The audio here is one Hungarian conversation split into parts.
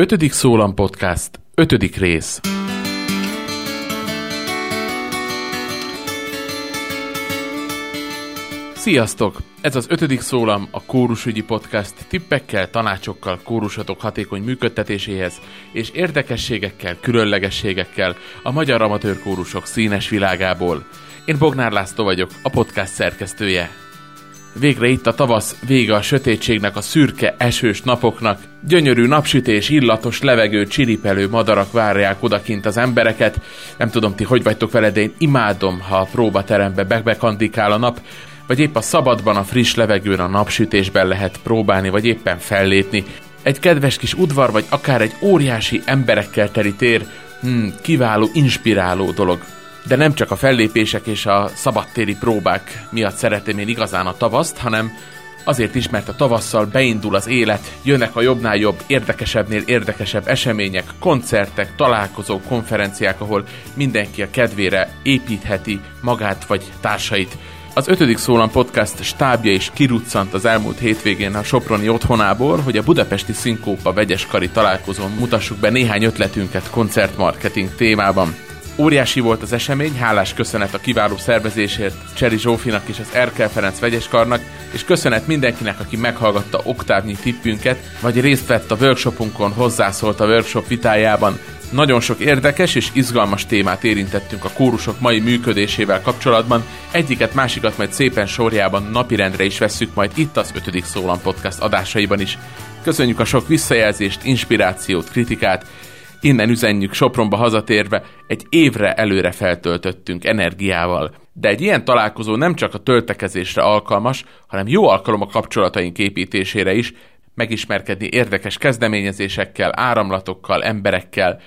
Ötödik Szólam Podcast, ötödik rész. Sziasztok! Ez az ötödik szólam, a Kórusügyi Podcast tippekkel, tanácsokkal kórusatok hatékony működtetéséhez és érdekességekkel, különlegességekkel a magyar amatőr kórusok színes világából. Én Bognár László vagyok, a podcast szerkesztője. Végre itt a tavasz, vége a sötétségnek, a szürke, esős napoknak. Gyönyörű napsütés, illatos levegő, csiripelő madarak várják odakint az embereket. Nem tudom ti, hogy vagytok vele, de én imádom, ha a próbaterembe bekandikál a nap, vagy épp a szabadban, a friss levegőn, a napsütésben lehet próbálni, vagy éppen fellépni. Egy kedves kis udvar, vagy akár egy óriási emberekkel teli tér, hmm, kiváló, inspiráló dolog. De nem csak a fellépések és a szabadtéri próbák miatt szeretem én igazán a tavaszt, hanem azért is, mert a tavasszal beindul az élet, jönnek a jobbnál jobb, érdekesebbnél érdekesebb események, koncertek, találkozók, konferenciák, ahol mindenki a kedvére építheti magát vagy társait. Az ötödik szólam podcast stábja is kiruccant az elmúlt hétvégén a Soproni otthonából, hogy a budapesti Szinkópa vegyeskari találkozón mutassuk be néhány ötletünket koncertmarketing témában. Óriási volt az esemény, hálás köszönet a kiváló szervezésért Cseri Zsófinak és az Erkel Ferenc vegyeskarnak, és köszönet mindenkinek, aki meghallgatta oktávnyi tippünket, vagy részt vett a workshopunkon, hozzászólt a workshop vitájában. Nagyon sok érdekes és izgalmas témát érintettünk a kórusok mai működésével kapcsolatban, egyiket másikat majd szépen sorjában napirendre is vesszük majd itt az 5. Szólam Podcast adásaiban is. Köszönjük a sok visszajelzést, inspirációt, kritikát, Innen üzenjük Sopronba hazatérve, egy évre előre feltöltöttünk energiával. De egy ilyen találkozó nem csak a töltekezésre alkalmas, hanem jó alkalom a kapcsolataink építésére is, megismerkedni érdekes kezdeményezésekkel, áramlatokkal, emberekkel.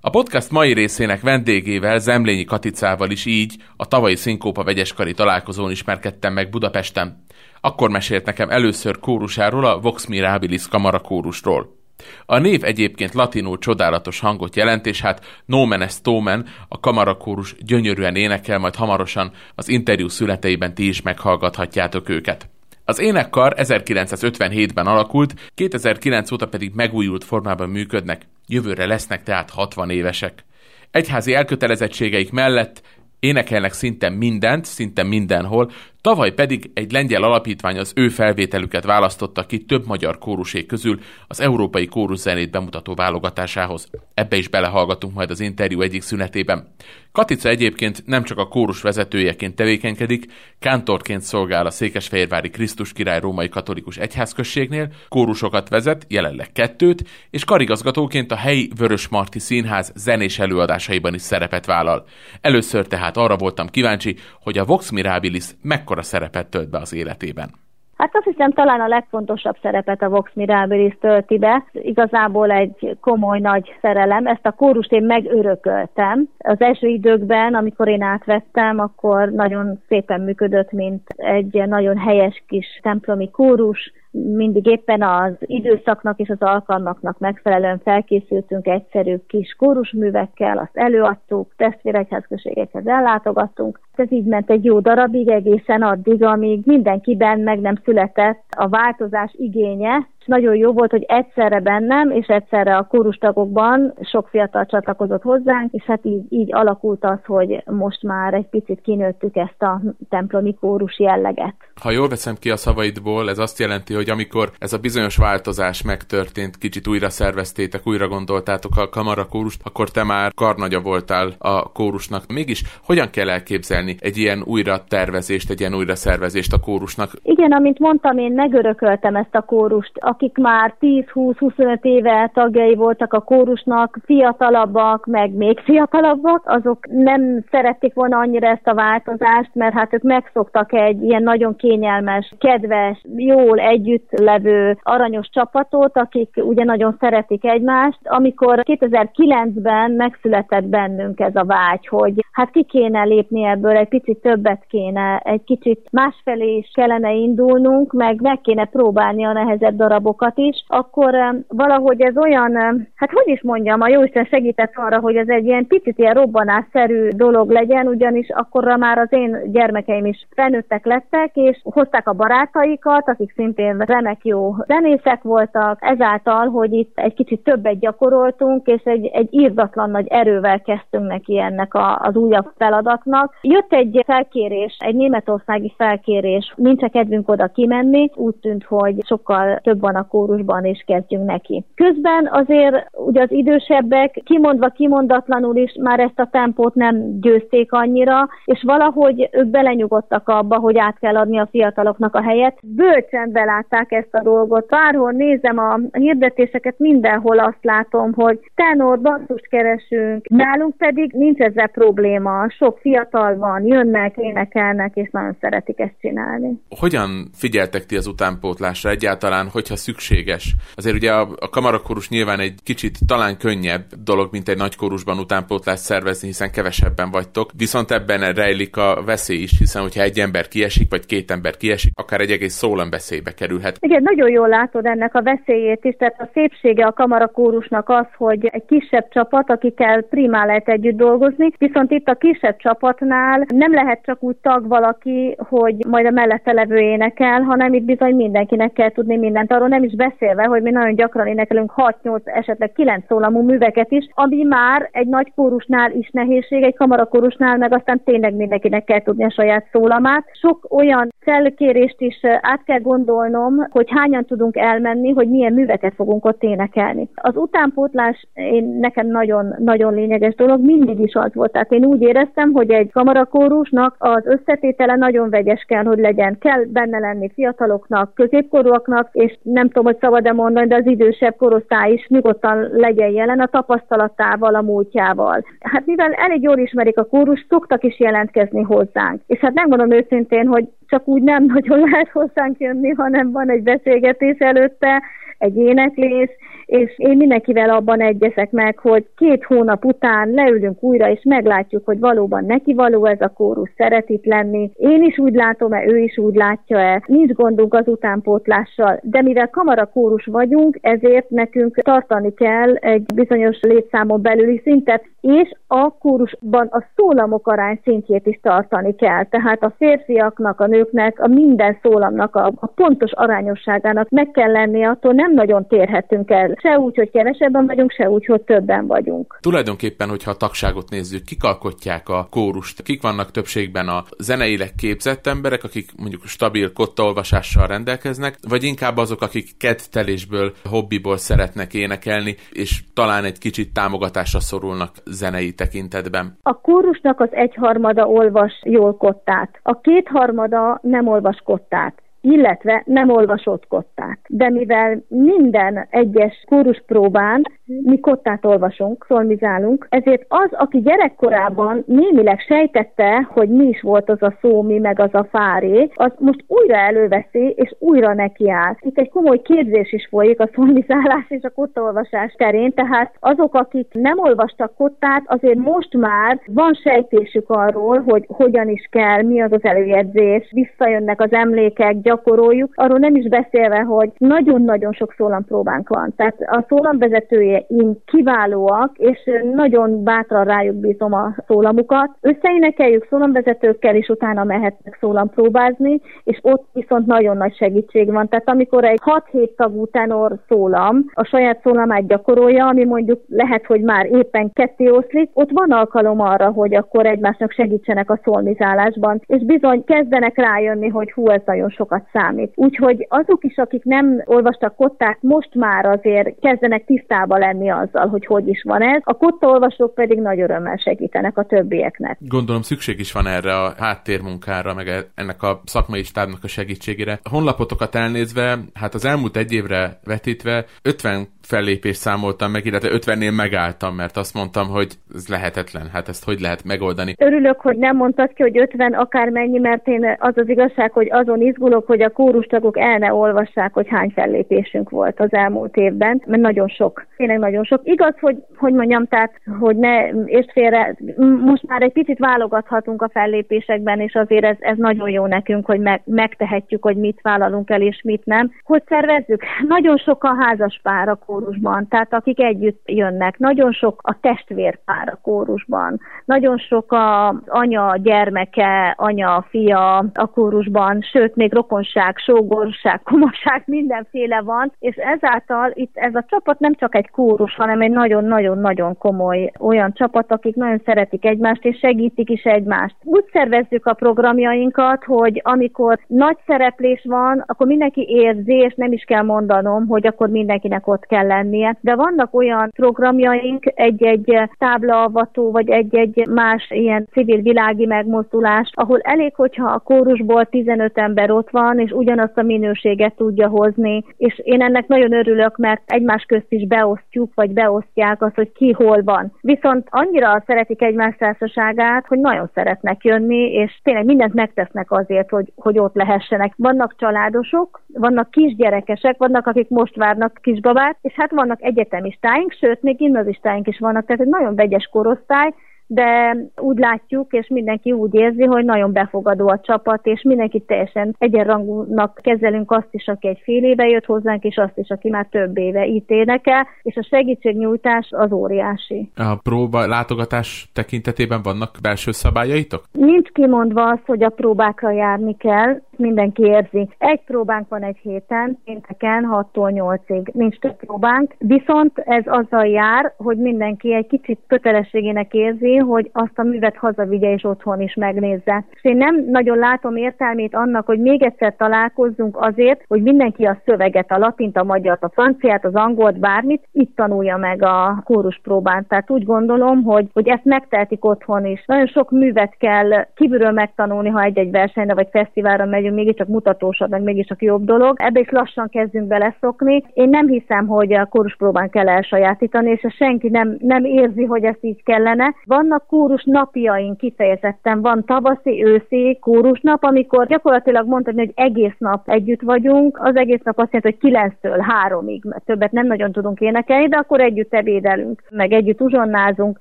A podcast mai részének vendégével, Zemlényi Katicával is így a tavalyi Szinkópa vegyeskari találkozón ismerkedtem meg Budapesten. Akkor mesélt nekem először kórusáról, a Vox Mirabilis kamarakórusról. A név egyébként latinul csodálatos hangot jelent, és hát Nomen est Tomen, a kamarakórus gyönyörűen énekel, majd hamarosan az interjú születeiben ti is meghallgathatjátok őket. Az énekkar 1957-ben alakult, 2009 óta pedig megújult formában működnek, jövőre lesznek tehát 60 évesek. Egyházi elkötelezettségeik mellett énekelnek szinte mindent, szinte mindenhol, Tavaly pedig egy lengyel alapítvány az ő felvételüket választotta ki több magyar kórusé közül az európai zenét bemutató válogatásához. Ebbe is belehallgatunk majd az interjú egyik szünetében. Katica egyébként nem csak a kórus vezetőjeként tevékenykedik, kántorként szolgál a Székesfehérvári Krisztus király római katolikus egyházközségnél, kórusokat vezet, jelenleg kettőt, és karigazgatóként a helyi Vörösmarty Színház zenés előadásaiban is szerepet vállal. Először tehát arra voltam kíváncsi, hogy a Vox Mirabilis meg mekkora szerepet tölt be az életében? Hát azt hiszem talán a legfontosabb szerepet a Vox Mirabilis tölti be. Igazából egy komoly nagy szerelem. Ezt a kórust én megörököltem. Az első időkben, amikor én átvettem, akkor nagyon szépen működött, mint egy nagyon helyes kis templomi kórus mindig éppen az időszaknak és az alkalmaknak megfelelően felkészültünk egyszerű kis kórusművekkel, azt előadtuk, testvéregyházközségekhez ellátogattunk. Ez így ment egy jó darabig, egészen addig, amíg mindenkiben meg nem született a változás igénye, nagyon jó volt, hogy egyszerre bennem, és egyszerre a kórustagokban sok fiatal csatlakozott hozzánk, és hát így, így alakult az, hogy most már egy picit kinőttük ezt a templomi kórus jelleget. Ha jól veszem ki a szavaidból, ez azt jelenti, hogy amikor ez a bizonyos változás megtörtént, kicsit újra szerveztétek, újra gondoltátok a kamara kórust, akkor te már karnagya voltál a kórusnak. Mégis hogyan kell elképzelni egy ilyen újra tervezést, egy ilyen újra szervezést a kórusnak? Igen, amint mondtam, én megörököltem ezt a kórust akik már 10-20-25 éve tagjai voltak a kórusnak, fiatalabbak, meg még fiatalabbak, azok nem szerették volna annyira ezt a változást, mert hát ők megszoktak egy ilyen nagyon kényelmes, kedves, jól együtt levő aranyos csapatot, akik ugye nagyon szeretik egymást. Amikor 2009-ben megszületett bennünk ez a vágy, hogy hát ki kéne lépni ebből, egy picit többet kéne, egy kicsit másfelé is kellene indulnunk, meg meg kéne próbálni a nehezebb darab darabokat is, akkor valahogy ez olyan, hát hogy is mondjam, a Jóisten segített arra, hogy ez egy ilyen picit ilyen robbanásszerű dolog legyen, ugyanis akkorra már az én gyermekeim is felnőttek lettek, és hozták a barátaikat, akik szintén remek jó zenészek voltak, ezáltal, hogy itt egy kicsit többet gyakoroltunk, és egy, egy írdatlan nagy erővel kezdtünk neki ennek a, az újabb feladatnak. Jött egy felkérés, egy németországi felkérés, nincs kedvünk oda kimenni, úgy tűnt, hogy sokkal több van a kórusban, és kezdjünk neki. Közben azért ugye az idősebbek kimondva kimondatlanul is már ezt a tempót nem győzték annyira, és valahogy ők belenyugodtak abba, hogy át kell adni a fiataloknak a helyet. Bölcsen belátták ezt a dolgot. Bárhol nézem a hirdetéseket, mindenhol azt látom, hogy tenor, basszust keresünk, nálunk pedig nincs ezzel probléma. Sok fiatal van, jönnek, énekelnek, és nagyon szeretik ezt csinálni. Hogyan figyeltek ti az utánpótlásra egyáltalán, hogyha szükséges? Azért ugye a, a kamarakórus nyilván egy kicsit talán könnyebb dolog, mint egy nagykórusban utánpótlást szervezni, hiszen kevesebben vagytok. Viszont ebben rejlik a veszély is, hiszen hogyha egy ember kiesik, vagy két ember kiesik, akár egy egész szólam veszélybe kerülhet. Igen, nagyon jól látod ennek a veszélyét is, tehát a szépsége a kamarakórusnak az, hogy egy kisebb csapat, akikkel primál lehet együtt dolgozni, viszont itt a kisebb csapatnál nem lehet csak úgy tag valaki, hogy majd a mellette levő énekel, hanem itt bizony mindenkinek kell tudni mindent. Arról nem is beszélve, hogy mi nagyon gyakran énekelünk 6-8, esetleg 9 szólamú műveket is, ami már egy nagy kórusnál is nehézség, egy kamarakórusnál meg aztán tényleg mindenkinek kell tudni a saját szólamát. Sok olyan cellkérést is át kell gondolnom, hogy hányan tudunk elmenni, hogy milyen műveket fogunk ott énekelni. Az utánpótlás én, nekem nagyon, nagyon lényeges dolog, mindig is az volt. Tehát én úgy éreztem, hogy egy kamarakórusnak az összetétele nagyon vegyes kell, hogy legyen. Kell benne lenni fiataloknak, középkorúaknak, és nem tudom, hogy szabad-e mondani, de az idősebb korosztály is nyugodtan legyen jelen a tapasztalatával, a múltjával. Hát mivel elég jól ismerik a kórus, szoktak is jelentkezni hozzánk. És hát megmondom őszintén, hogy csak úgy nem nagyon lehet hozzánk jönni, hanem van egy beszélgetés előtte, egy éneklés, és én mindenkivel abban egyezek meg, hogy két hónap után leülünk újra, és meglátjuk, hogy valóban neki való ez a kórus, szeret itt lenni. Én is úgy látom-e, ő is úgy látja-e, nincs gondunk az utánpótlással, de mivel kamarakórus vagyunk, ezért nekünk tartani kell egy bizonyos létszámon belüli szintet, és a kórusban a szólamok arány szintjét is tartani kell. Tehát a férfiaknak, a nőknek, a minden szólamnak a, a pontos arányosságának meg kell lennie, attól nem nagyon térhetünk el se úgy, hogy kevesebben vagyunk, se úgy, hogy többen vagyunk. Tulajdonképpen, hogyha a tagságot nézzük, kik alkotják a kórust, kik vannak többségben a zeneileg képzett emberek, akik mondjuk stabil kottaolvasással rendelkeznek, vagy inkább azok, akik kedvtelésből, hobbiból szeretnek énekelni, és talán egy kicsit támogatásra szorulnak zenei tekintetben. A kórusnak az egyharmada olvas jól kottát, a kétharmada nem olvas kottát illetve nem olvasott kottát. De mivel minden egyes próbán mi kottát olvasunk, szolmizálunk, ezért az, aki gyerekkorában némileg sejtette, hogy mi is volt az a szó, mi meg az a fáré, az most újra előveszi, és újra nekiáll. Itt egy komoly képzés is folyik a szolmizálás és a kottaolvasás terén, tehát azok, akik nem olvastak kottát, azért most már van sejtésük arról, hogy hogyan is kell, mi az az előjegyzés, visszajönnek az emlékek, gyakoroljuk, arról nem is beszélve, hogy nagyon-nagyon sok szólampróbánk van. Tehát a szólamvezetőjeink kiválóak, és nagyon bátran rájuk bízom a szólamukat. Összeénekeljük szólamvezetőkkel, és utána mehetnek szólampróbázni, és ott viszont nagyon nagy segítség van. Tehát amikor egy 6-7 tagú tenor szólam a saját szólamát gyakorolja, ami mondjuk lehet, hogy már éppen ketté oszlik, ott van alkalom arra, hogy akkor egymásnak segítsenek a szolmizálásban, és bizony kezdenek rájönni, hogy hú, ez nagyon sokat számít. Úgyhogy azok is, akik nem olvastak kottát, most már azért kezdenek tisztába lenni azzal, hogy hogy is van ez. A kotta olvasók pedig nagy örömmel segítenek a többieknek. Gondolom szükség is van erre a háttérmunkára, meg ennek a szakmai stábnak a segítségére. A honlapotokat elnézve, hát az elmúlt egy évre vetítve 50 fellépést számoltam meg, illetve 50-nél megálltam, mert azt mondtam, hogy ez lehetetlen, hát ezt hogy lehet megoldani. Örülök, hogy nem mondtad ki, hogy 50 akármennyi, mert én az az igazság, hogy azon izgulok, hogy a kórustagok el ne olvassák, hogy hány fellépésünk volt az elmúlt évben, mert nagyon sok. Tényleg nagyon-nagyon sok. Igaz, hogy, hogy mondjam, tehát, hogy ne és félre, most már egy picit válogathatunk a fellépésekben, és azért ez, ez nagyon jó nekünk, hogy meg, megtehetjük, hogy mit vállalunk el, és mit nem. Hogy szervezzük? Nagyon sok a házas pár a kórusban, tehát akik együtt jönnek. Nagyon sok a testvérpár a kórusban. Nagyon sok a anya, gyermeke, anya, fia a kórusban, sőt, még rokonság, sógorság, komoság, mindenféle van, és ezáltal itt ez a csapat nem csak egy kórus, hanem egy nagyon-nagyon-nagyon komoly olyan csapat, akik nagyon szeretik egymást, és segítik is egymást. Úgy szervezzük a programjainkat, hogy amikor nagy szereplés van, akkor mindenki érzi, és nem is kell mondanom, hogy akkor mindenkinek ott kell lennie. De vannak olyan programjaink, egy-egy táblaavató, vagy egy-egy más ilyen civil világi megmozdulás, ahol elég, hogyha a kórusból 15 ember ott van, és ugyanazt a minőséget tudja hozni, és én ennek nagyon örülök, mert egymás közt is beosztjuk, vagy beosztják azt, hogy ki hol van. Viszont annyira szeretik egymás társaságát, hogy nagyon szeretnek jönni, és tényleg mindent megtesznek azért, hogy, hogy ott lehessenek. Vannak családosok, vannak kisgyerekesek, vannak, akik most várnak kisbabát, és hát vannak egyetemistáink, sőt, még gimnazistáink is vannak, tehát egy nagyon vegyes korosztály, de úgy látjuk, és mindenki úgy érzi, hogy nagyon befogadó a csapat, és mindenki teljesen egyenrangúnak kezelünk azt is, aki egy fél éve jött hozzánk, és azt is, aki már több éve itt énekel, és a segítségnyújtás az óriási. A próba látogatás tekintetében vannak belső szabályaitok? Nincs kimondva az, hogy a próbákra járni kell, mindenki érzi. Egy próbánk van egy héten, pénteken 6-tól 8-ig, nincs több próbánk, viszont ez azzal jár, hogy mindenki egy kicsit kötelességének érzi, hogy azt a művet hazavigye és otthon is megnézze. És én nem nagyon látom értelmét annak, hogy még egyszer találkozzunk azért, hogy mindenki a szöveget, a latint, a magyart, a franciát, az angolt, bármit itt tanulja meg a próbán. Tehát úgy gondolom, hogy, hogy ezt megtehetik otthon is. Nagyon sok művet kell kívülről megtanulni, ha egy-egy versenyre vagy fesztiválra megyünk, mégiscsak mutatósabb, meg mégiscsak jobb dolog. Ebbe is lassan kezdünk beleszokni. Én nem hiszem, hogy a próbán kell elsajátítani, és senki nem, nem érzi, hogy ezt így kellene. Van vannak kórus napjaink kifejezetten, van tavaszi, őszi kórusnap, amikor gyakorlatilag mondhatni, hogy egész nap együtt vagyunk, az egész nap azt jelenti, hogy 9-től 3-ig, mert többet nem nagyon tudunk énekelni, de akkor együtt ebédelünk, meg együtt uzsonnázunk.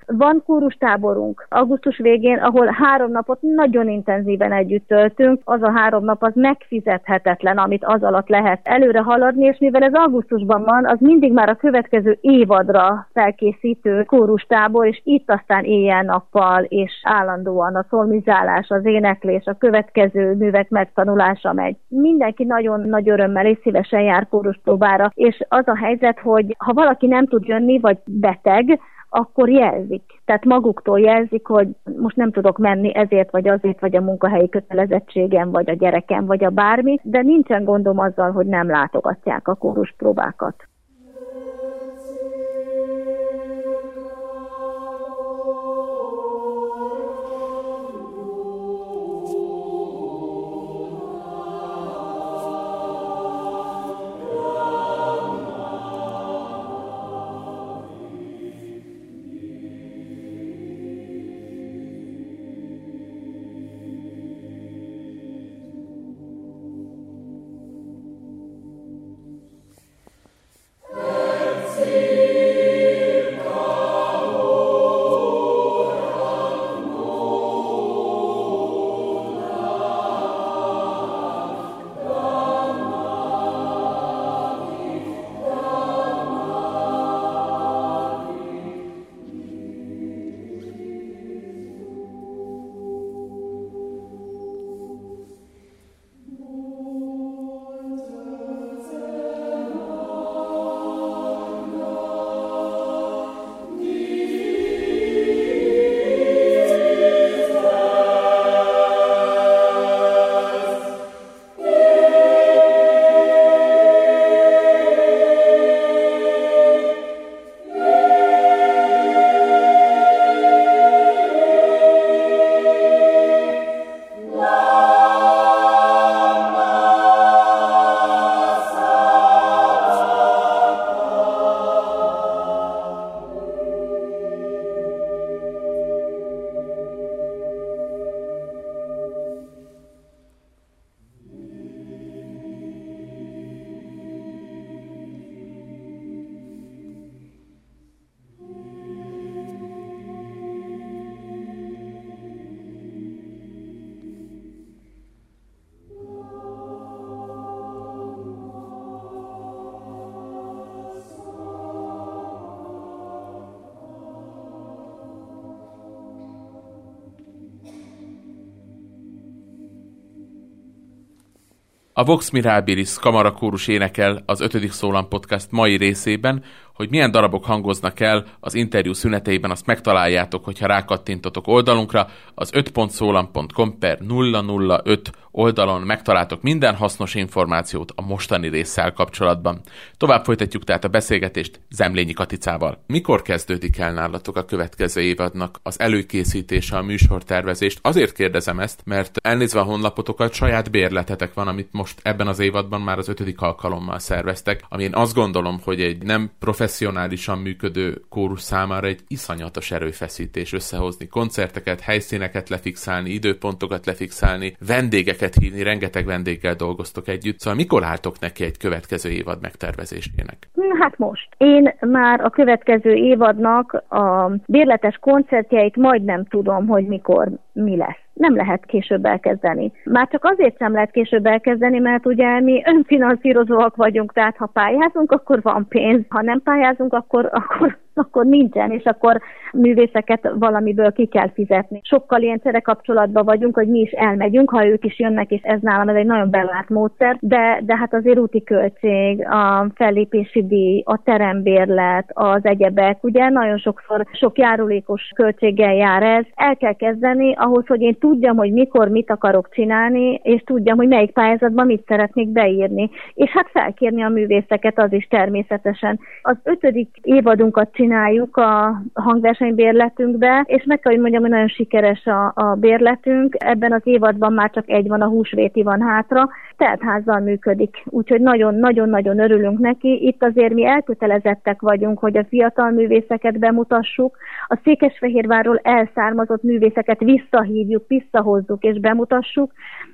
Van kórustáborunk augusztus végén, ahol három napot nagyon intenzíven együtt töltünk, az a három nap az megfizethetetlen, amit az alatt lehet előre haladni, és mivel ez augusztusban van, az mindig már a következő évadra felkészítő kórustábor, és itt aztán éjjel éjjel-nappal, és állandóan a szolmizálás, az éneklés, a következő művek megtanulása megy. Mindenki nagyon nagy örömmel és szívesen jár kóruspróbára, és az a helyzet, hogy ha valaki nem tud jönni, vagy beteg, akkor jelzik. Tehát maguktól jelzik, hogy most nem tudok menni ezért, vagy azért, vagy a munkahelyi kötelezettségem, vagy a gyerekem, vagy a bármi, de nincsen gondom azzal, hogy nem látogatják a kóruspróbákat. A Vox Mirabilis kamarakórus énekel az 5. Szólam Podcast mai részében, hogy milyen darabok hangoznak el az interjú szüneteiben, azt megtaláljátok, hogyha rákattintotok oldalunkra, az 5.szólam.com per 005 oldalon megtaláltok minden hasznos információt a mostani résszel kapcsolatban. Tovább folytatjuk tehát a beszélgetést Zemlényi Katicával. Mikor kezdődik el nálatok a következő évadnak az előkészítése, a műsortervezést? Azért kérdezem ezt, mert elnézve a honlapotokat, saját bérletetek van, amit most ebben az évadban már az ötödik alkalommal szerveztek, ami én azt gondolom, hogy egy nem professzionálisan működő kórus számára egy iszonyatos erőfeszítés összehozni koncerteket, helyszíneket lefixálni, időpontokat lefixálni, vendégeket vendégeket hívni, rengeteg vendéggel dolgoztok együtt, szóval mikor álltok neki egy következő évad megtervezésének? Hát most. Én már a következő évadnak a bérletes koncertjeit majdnem tudom, hogy mikor mi lesz nem lehet később elkezdeni. Már csak azért sem lehet később elkezdeni, mert ugye mi önfinanszírozóak vagyunk, tehát ha pályázunk, akkor van pénz, ha nem pályázunk, akkor, akkor akkor nincsen, és akkor művészeket valamiből ki kell fizetni. Sokkal ilyen csere kapcsolatban vagyunk, hogy mi is elmegyünk, ha ők is jönnek, és ez nálam ez egy nagyon bevált módszer, de, de hát azért úti költség, a fellépési díj, a terembérlet, az egyebek, ugye nagyon sokszor sok járulékos költséggel jár ez. El kell kezdeni ahhoz, hogy én tudjam, hogy mikor mit akarok csinálni, és tudjam, hogy melyik pályázatban mit szeretnék beírni. És hát felkérni a művészeket az is természetesen. Az ötödik évadunkat csináljuk a hangversenybérletünkbe, és meg kell, hogy mondjam, hogy nagyon sikeres a, a bérletünk. Ebben az évadban már csak egy van, a húsvéti van hátra, teltházzal működik, úgyhogy nagyon-nagyon-nagyon örülünk neki. Itt azért mi elkötelezettek vagyunk, hogy a fiatal művészeket bemutassuk, a Székesfehérvárról elszármazott művészeket visszahívjuk, visszahozzuk és bemutassuk,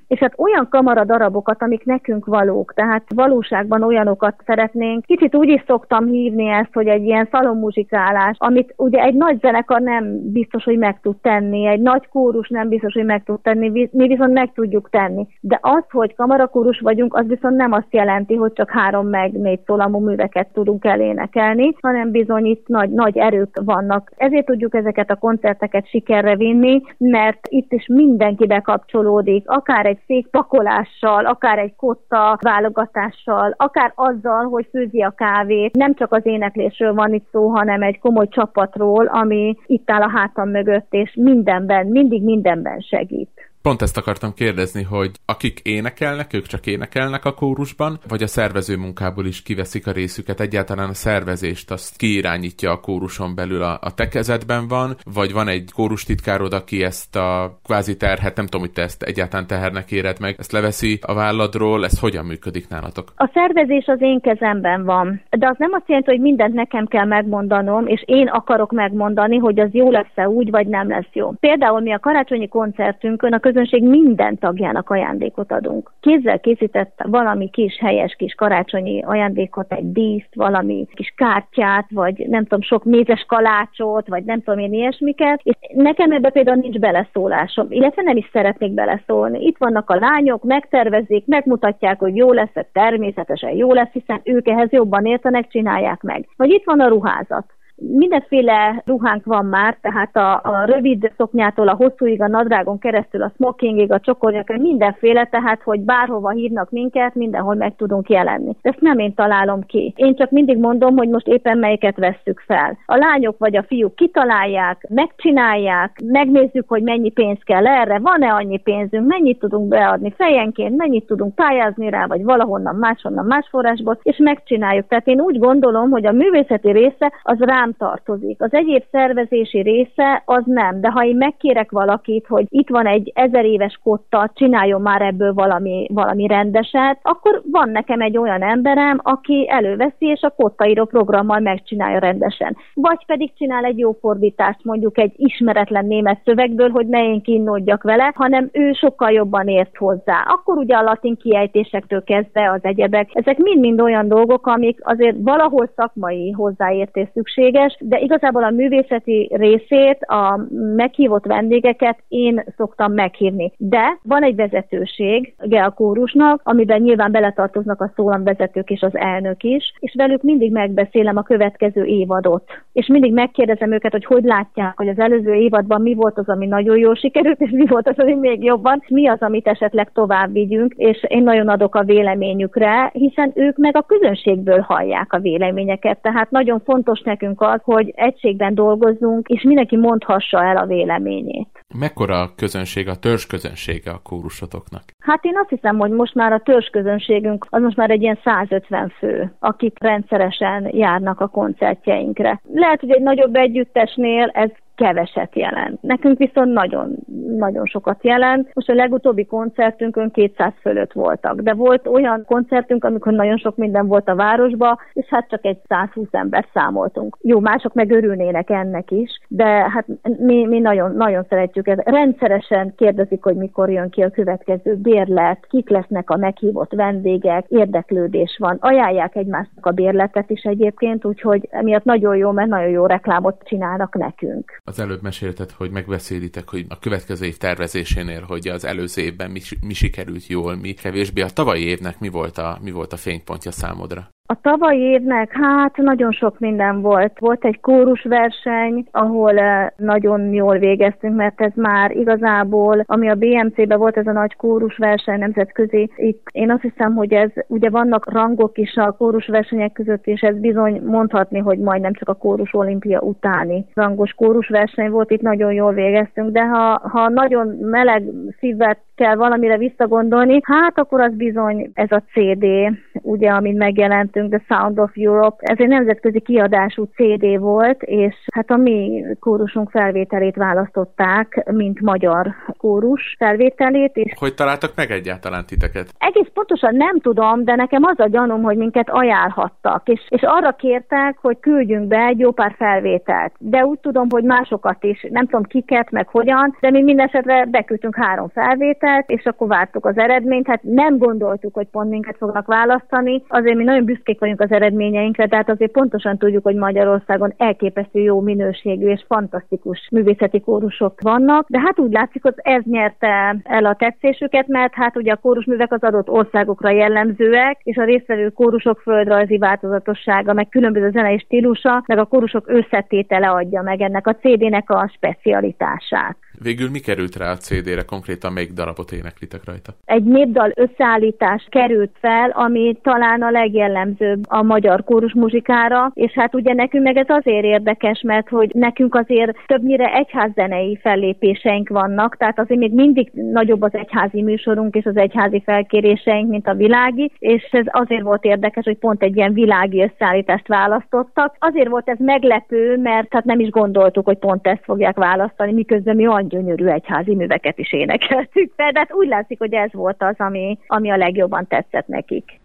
és hát olyan kamara darabokat, amik nekünk valók, tehát valóságban olyanokat szeretnénk. Kicsit úgy is szoktam hívni ezt, hogy egy ilyen szalommuzsikálás, amit ugye egy nagy zenekar nem biztos, hogy meg tud tenni, egy nagy kórus nem biztos, hogy meg tud tenni, mi viszont meg tudjuk tenni. De az, hogy kamarakórus vagyunk, az viszont nem azt jelenti, hogy csak három meg négy szólamú műveket tudunk elénekelni, hanem bizony itt nagy, nagy erők vannak. Ezért tudjuk ezeket a koncerteket sikerre vinni, mert itt is mindenki bekapcsolódik, akár egy egy szék pakolással, akár egy kotta válogatással, akár azzal, hogy főzi a kávét. Nem csak az éneklésről van itt szó, hanem egy komoly csapatról, ami itt áll a hátam mögött, és mindenben, mindig mindenben segít. Pont ezt akartam kérdezni, hogy akik énekelnek, ők csak énekelnek a kórusban, vagy a szervező munkából is kiveszik a részüket, egyáltalán a szervezést azt kiirányítja a kóruson belül a, a tekezetben van, vagy van egy kórustitkárod, aki ezt a kvázi terhet, nem tudom, hogy te ezt egyáltalán tehernek éred meg, ezt leveszi a válladról, ez hogyan működik nálatok? A szervezés az én kezemben van, de az nem azt jelenti, hogy mindent nekem kell megmondanom, és én akarok megmondani, hogy az jó lesz-e úgy, vagy nem lesz jó. Például mi a karácsonyi koncertünkön a közönség minden tagjának ajándékot adunk. Kézzel készített valami kis helyes kis karácsonyi ajándékot, egy díszt, valami kis kártyát, vagy nem tudom, sok mézes kalácsot, vagy nem tudom én ilyesmiket, és nekem ebbe például nincs beleszólásom, illetve nem is szeretnék beleszólni. Itt vannak a lányok, megtervezik, megmutatják, hogy jó lesz, természetesen jó lesz, hiszen ők ehhez jobban értenek, csinálják meg. Vagy itt van a ruházat Mindenféle ruhánk van már, tehát a, a rövid szoknyától a hosszúig, a nadrágon keresztül, a smokingig, a csokornyak, mindenféle, tehát hogy bárhova hívnak minket, mindenhol meg tudunk jelenni. Ezt nem én találom ki. Én csak mindig mondom, hogy most éppen melyiket vesszük fel. A lányok vagy a fiúk kitalálják, megcsinálják, megnézzük, hogy mennyi pénz kell erre, van-e annyi pénzünk, mennyit tudunk beadni fejenként, mennyit tudunk pályázni rá, vagy valahonnan máshonnan más forrásból, és megcsináljuk. Tehát én úgy gondolom, hogy a művészeti része az rá rám tartozik. Az egyéb szervezési része az nem, de ha én megkérek valakit, hogy itt van egy ezer éves kotta, csináljon már ebből valami, valami rendeset, akkor van nekem egy olyan emberem, aki előveszi, és a kottaíró programmal megcsinálja rendesen. Vagy pedig csinál egy jó fordítást, mondjuk egy ismeretlen német szövegből, hogy ne én kínódjak vele, hanem ő sokkal jobban ért hozzá. Akkor ugye a latin kiejtésektől kezdve az egyebek, ezek mind-mind olyan dolgok, amik azért valahol szakmai hozzáértés szükség, szükséges, de igazából a művészeti részét, a meghívott vendégeket én szoktam meghívni. De van egy vezetőség a kórusnak, amiben nyilván beletartoznak a szólamvezetők és az elnök is, és velük mindig megbeszélem a következő évadot. És mindig megkérdezem őket, hogy hogy látják, hogy az előző évadban mi volt az, ami nagyon jól sikerült, és mi volt az, ami még jobban, mi az, amit esetleg tovább vigyünk, és én nagyon adok a véleményükre, hiszen ők meg a közönségből hallják a véleményeket, tehát nagyon fontos nekünk az, hogy egységben dolgozzunk, és mindenki mondhassa el a véleményét. Mekkora a közönség, a törzs közönsége a kórusotoknak? Hát én azt hiszem, hogy most már a törzs közönségünk az most már egy ilyen 150 fő, akik rendszeresen járnak a koncertjeinkre. Lehet, hogy egy nagyobb együttesnél ez keveset jelent. Nekünk viszont nagyon, nagyon sokat jelent. Most a legutóbbi koncertünkön 200 fölött voltak, de volt olyan koncertünk, amikor nagyon sok minden volt a városba, és hát csak egy 120 ember számoltunk. Jó, mások meg örülnének ennek is, de hát mi, mi nagyon, nagyon szeretjük ezt. Rendszeresen kérdezik, hogy mikor jön ki a következő bérlet, kik lesznek a meghívott vendégek, érdeklődés van. Ajánlják egymásnak a bérletet is egyébként, úgyhogy emiatt nagyon jó, mert nagyon jó reklámot csinálnak nekünk. Az előbb mesélted, hogy megbeszélitek, hogy a következő év tervezésénél, hogy az előző évben mi, mi sikerült jól, mi kevésbé. A tavalyi évnek mi volt a, mi volt a fénypontja számodra? A tavalyi évnek hát nagyon sok minden volt. Volt egy kórusverseny, ahol eh, nagyon jól végeztünk, mert ez már igazából, ami a BMC-ben volt ez a nagy kórusverseny nemzetközi, itt én azt hiszem, hogy ez ugye vannak rangok is a kórusversenyek között, és ez bizony mondhatni, hogy majdnem csak a kórus olimpia utáni rangos kórusverseny volt, itt nagyon jól végeztünk, de ha, ha nagyon meleg szívvel kell valamire visszagondolni, hát akkor az bizony ez a CD, ugye, amit megjelentünk, The Sound of Europe. Ez egy nemzetközi kiadású CD volt, és hát a mi kórusunk felvételét választották, mint magyar kórus felvételét. És hogy találtak meg egyáltalán titeket? Egész pontosan nem tudom, de nekem az a gyanúm, hogy minket ajánlhattak, és, és arra kértek, hogy küldjünk be egy jó pár felvételt. De úgy tudom, hogy másokat is, nem tudom kiket, meg hogyan, de mi mindesetre beküldtünk három felvételt, felvételt, és akkor vártuk az eredményt. Hát nem gondoltuk, hogy pont minket fognak választani. Azért mi nagyon büszkék vagyunk az eredményeinkre, tehát azért pontosan tudjuk, hogy Magyarországon elképesztő jó minőségű és fantasztikus művészeti kórusok vannak. De hát úgy látszik, hogy ez nyerte el a tetszésüket, mert hát ugye a kórusművek az adott országokra jellemzőek, és a résztvevő kórusok földrajzi változatossága, meg különböző zenei stílusa, meg a kórusok összetétele adja meg ennek a CD-nek a specialitását. Végül mi került rá a CD-re, konkrétan melyik darabot éneklitek rajta? Egy népdal összeállítás került fel, ami talán a legjellemzőbb a magyar kórusmuzsikára, és hát ugye nekünk meg ez azért érdekes, mert hogy nekünk azért többnyire egyházzenei fellépéseink vannak, tehát azért még mindig nagyobb az egyházi műsorunk és az egyházi felkéréseink, mint a világi, és ez azért volt érdekes, hogy pont egy ilyen világi összeállítást választottak. Azért volt ez meglepő, mert hát nem is gondoltuk, hogy pont ezt fogják választani, miközben mi olyan nagyon gyönyörű egyházi műveket is énekeltük fel, de hát úgy látszik, hogy ez volt az, ami, ami a legjobban tetszett nekik.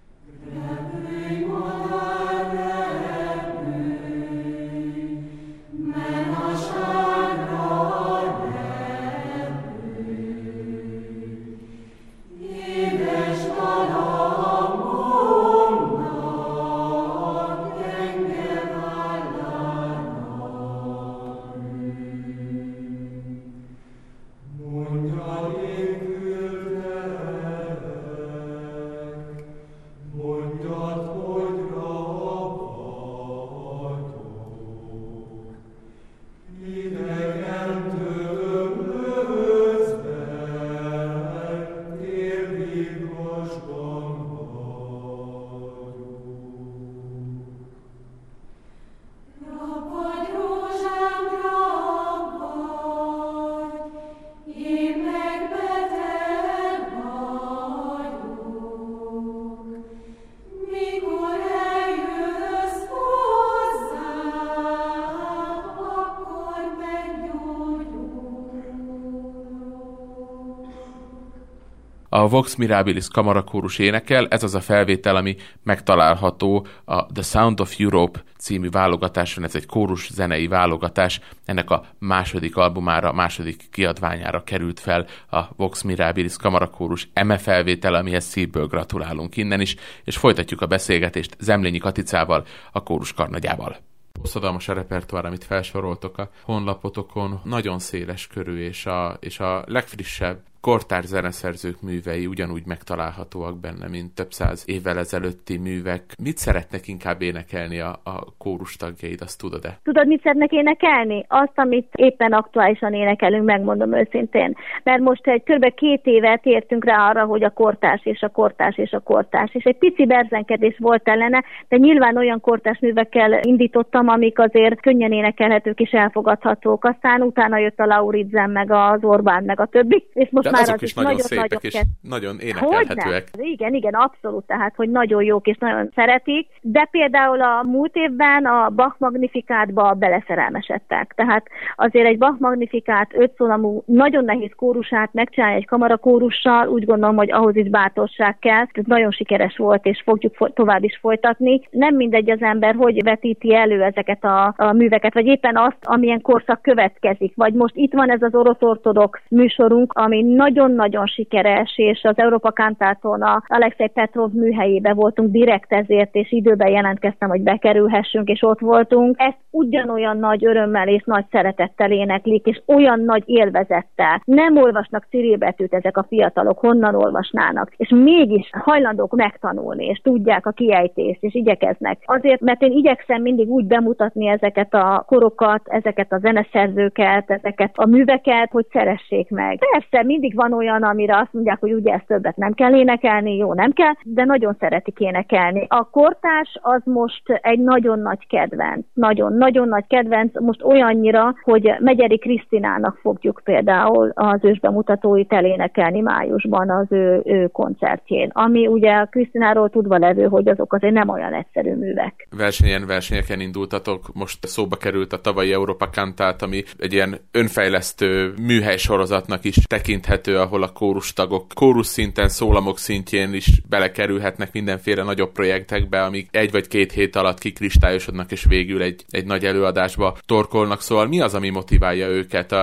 A Vox Mirabilis kamarakórus énekel, ez az a felvétel, ami megtalálható a The Sound of Europe című válogatáson, ez egy kórus zenei válogatás, ennek a második albumára, második kiadványára került fel a Vox Mirabilis kamarakórus eme felvétel, amihez szívből gratulálunk innen is, és folytatjuk a beszélgetést Zemlényi Katicával, a kórus karnagyával. hosszadalmas a repertoár, amit felsoroltok a honlapotokon, nagyon széles körű, és a, és a legfrissebb kortárs zeneszerzők művei ugyanúgy megtalálhatóak benne, mint több száz évvel ezelőtti művek. Mit szeretnek inkább énekelni a, a kórus tagjaid, azt tudod-e? Tudod, mit szeretnek énekelni? Azt, amit éppen aktuálisan énekelünk, megmondom őszintén. Mert most egy kb. két évet értünk rá arra, hogy a kortárs és a kortárs és a kortárs. És egy pici berzenkedés volt ellene, de nyilván olyan kortárs művekkel indítottam, amik azért könnyen énekelhetők és elfogadhatók. Aztán utána jött a Lauridzen, meg az Orbán, meg a többi, és most de már azok az is nagyon, nagyon szépek, és nagyon énekelhetőek. Hogyne? Igen, igen, abszolút, tehát, hogy nagyon jók és nagyon szeretik, de például a múlt évben a Bach Magnifikátba beleszerelmesedtek. Tehát azért egy Bach Magnifikát öt szólamú, nagyon nehéz kórusát megcsinálni egy kamarakórussal, úgy gondolom, hogy ahhoz is bátorság kell. Ez nagyon sikeres volt, és fogjuk tovább is folytatni. Nem mindegy az ember, hogy vetíti elő ezeket a, a műveket, vagy éppen azt, amilyen korszak következik. Vagy most itt van ez az orosz ortodox műsorunk, ami nagyon-nagyon sikeres, és az Európa Kantáton a Alexei Petrov műhelyébe voltunk direkt ezért, és időben jelentkeztem, hogy bekerülhessünk, és ott voltunk. Ezt ugyanolyan nagy örömmel és nagy szeretettel éneklik, és olyan nagy élvezettel. Nem olvasnak cirilbetűt ezek a fiatalok, honnan olvasnának, és mégis hajlandók megtanulni, és tudják a kiejtést, és igyekeznek. Azért, mert én igyekszem mindig úgy bemutatni ezeket a korokat, ezeket a zeneszerzőket, ezeket a műveket, hogy szeressék meg. Persze, mindig mindig van olyan, amire azt mondják, hogy ugye ezt többet nem kell énekelni, jó, nem kell, de nagyon szeretik énekelni. A kortás az most egy nagyon nagy kedvenc, nagyon-nagyon nagy kedvenc, most olyannyira, hogy Megyeri Krisztinának fogjuk például az ősbemutatóit elénekelni májusban az ő, ő koncertjén, ami ugye a Krisztináról tudva levő, hogy azok azért nem olyan egyszerű művek. Versenyen, versenyeken indultatok, most szóba került a tavalyi Európa Kantát, ami egy ilyen önfejlesztő műhely sorozatnak is tekinthet elérhető, ahol a kórustagok kórus szinten, szólamok szintjén is belekerülhetnek mindenféle nagyobb projektekbe, amik egy vagy két hét alatt kikristályosodnak, és végül egy, egy nagy előadásba torkolnak. Szóval mi az, ami motiválja őket?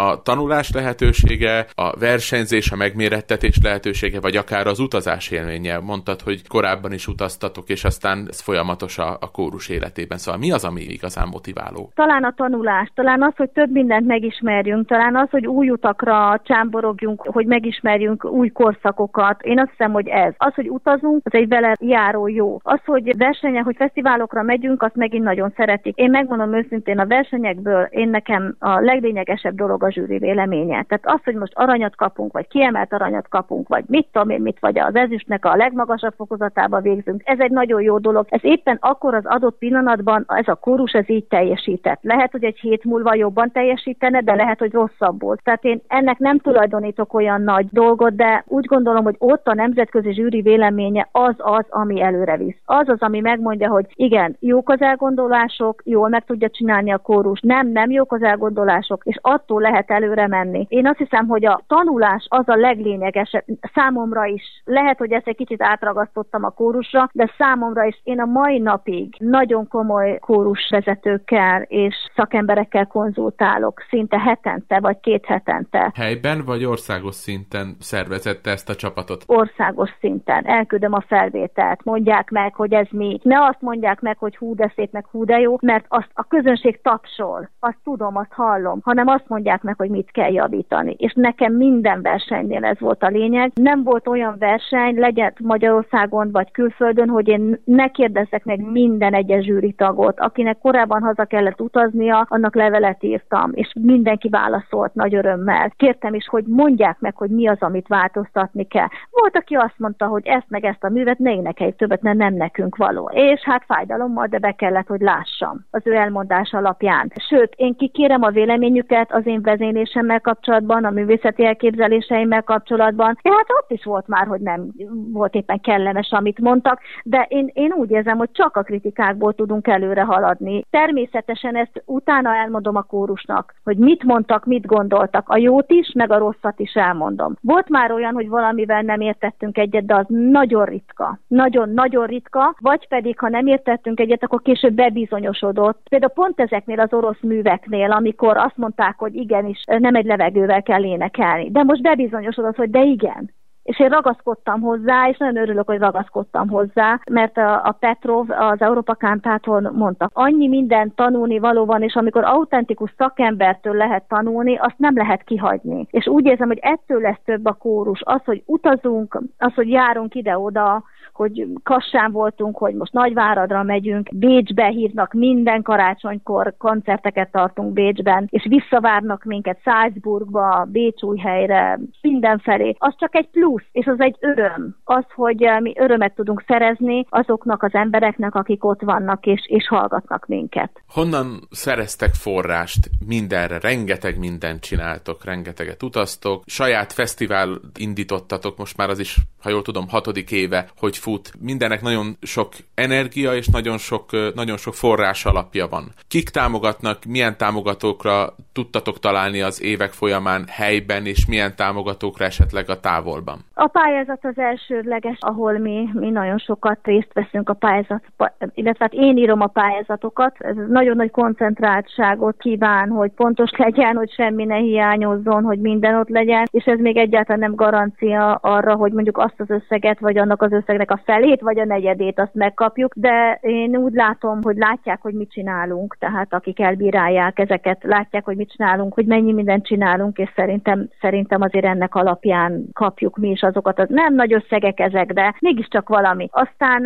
A, tanulás lehetősége, a versenyzés, a megmérettetés lehetősége, vagy akár az utazás élménye. Mondtad, hogy korábban is utaztatok, és aztán ez folyamatos a, a kórus életében. Szóval mi az, ami igazán motiváló? Talán a tanulás, talán az, hogy több mindent megismerjünk, talán az, hogy új utakra csámborogjunk, hogy megismerjünk új korszakokat. Én azt hiszem, hogy ez. Az, hogy utazunk, az egy vele járó jó. Az, hogy versenyek, hogy fesztiválokra megyünk, azt megint nagyon szeretik. Én megmondom őszintén, a versenyekből én nekem a leglényegesebb dolog a zsűri véleménye. Tehát az, hogy most aranyat kapunk, vagy kiemelt aranyat kapunk, vagy mit tudom én, mit, vagy az ezüstnek a legmagasabb fokozatába végzünk, ez egy nagyon jó dolog. Ez éppen akkor az adott pillanatban ez a kórus ez így teljesített. Lehet, hogy egy hét múlva jobban teljesítene, de lehet, hogy rosszabbul. Tehát én ennek nem tulajdonítok olyan nagy dolgot, de úgy gondolom, hogy ott a nemzetközi zsűri véleménye az az, ami előre visz. Az az, ami megmondja, hogy igen, jók az elgondolások, jól meg tudja csinálni a kórus, nem, nem jók az elgondolások, és attól lehet lehet előre menni. Én azt hiszem, hogy a tanulás az a leglényegesebb számomra is. Lehet, hogy ezt egy kicsit átragasztottam a kórusra, de számomra is én a mai napig nagyon komoly kórusvezetőkkel és szakemberekkel konzultálok, szinte hetente vagy két hetente. Helyben vagy országos szinten szervezette ezt a csapatot? Országos szinten. Elküldöm a felvételt, mondják meg, hogy ez mi. Ne azt mondják meg, hogy hú de szép, meg hú de jó, mert azt a közönség tapsol. Azt tudom, azt hallom, hanem azt mondják meg, hogy mit kell javítani. És nekem minden versenynél ez volt a lényeg. Nem volt olyan verseny, legyen Magyarországon vagy külföldön, hogy én ne kérdezzek meg minden egyes tagot, akinek korábban haza kellett utaznia, annak levelet írtam, és mindenki válaszolt nagy örömmel. Kértem is, hogy mondják meg, hogy mi az, amit változtatni kell. Volt, aki azt mondta, hogy ezt meg ezt a művet ne énekeljük többet, mert nem nekünk való. És hát fájdalommal, de be kellett, hogy lássam az ő elmondás alapján. Sőt, én kikérem a véleményüket az én vezény vezénylésemmel kapcsolatban, a művészeti elképzeléseimmel kapcsolatban. Ja, hát ott is volt már, hogy nem volt éppen kellemes, amit mondtak, de én, én úgy érzem, hogy csak a kritikákból tudunk előre haladni. Természetesen ezt utána elmondom a kórusnak, hogy mit mondtak, mit gondoltak. A jót is, meg a rosszat is elmondom. Volt már olyan, hogy valamivel nem értettünk egyet, de az nagyon ritka. Nagyon-nagyon ritka, vagy pedig, ha nem értettünk egyet, akkor később bebizonyosodott. Például pont ezeknél az orosz műveknél, amikor azt mondták, hogy igenis nem egy levegővel kell énekelni. De most bebizonyosodott, hogy de igen. És én ragaszkodtam hozzá, és nagyon örülök, hogy ragaszkodtam hozzá, mert a, a Petrov az Európa Kántáton mondta, annyi minden tanulni való van, és amikor autentikus szakembertől lehet tanulni, azt nem lehet kihagyni. És úgy érzem, hogy ettől lesz több a kórus. Az, hogy utazunk, az, hogy járunk ide-oda, hogy Kassán voltunk, hogy most Nagyváradra megyünk, Bécsbe hívnak minden karácsonykor, koncerteket tartunk Bécsben, és visszavárnak minket Salzburgba, Bécsújhelyre, mindenfelé. Az csak egy plusz, és az egy öröm. Az, hogy eh, mi örömet tudunk szerezni azoknak az embereknek, akik ott vannak és, és hallgatnak minket. Honnan szereztek forrást mindenre? Rengeteg mindent csináltok, rengeteget utaztok, saját fesztivál indítottatok, most már az is, ha jól tudom, hatodik éve, hogy fut. Mindenek nagyon sok energia és nagyon sok, nagyon sok forrás alapja van. Kik támogatnak, milyen támogatókra tudtatok találni az évek folyamán helyben, és milyen támogatókra esetleg a távolban? A pályázat az elsődleges, ahol mi, mi nagyon sokat részt veszünk a pályázat, illetve hát én írom a pályázatokat. Ez nagyon nagy koncentráltságot kíván, hogy pontos legyen, hogy semmi ne hiányozzon, hogy minden ott legyen, és ez még egyáltalán nem garancia arra, hogy mondjuk azt az összeget, vagy annak az összegnek a felét, vagy a negyedét azt megkapjuk, de én úgy látom, hogy látják, hogy mit csinálunk, tehát akik elbírálják ezeket, látják, hogy mit csinálunk, hogy mennyi mindent csinálunk, és szerintem, szerintem azért ennek alapján kapjuk mi is azokat, az nem nagy összegek ezek, de mégiscsak valami. Aztán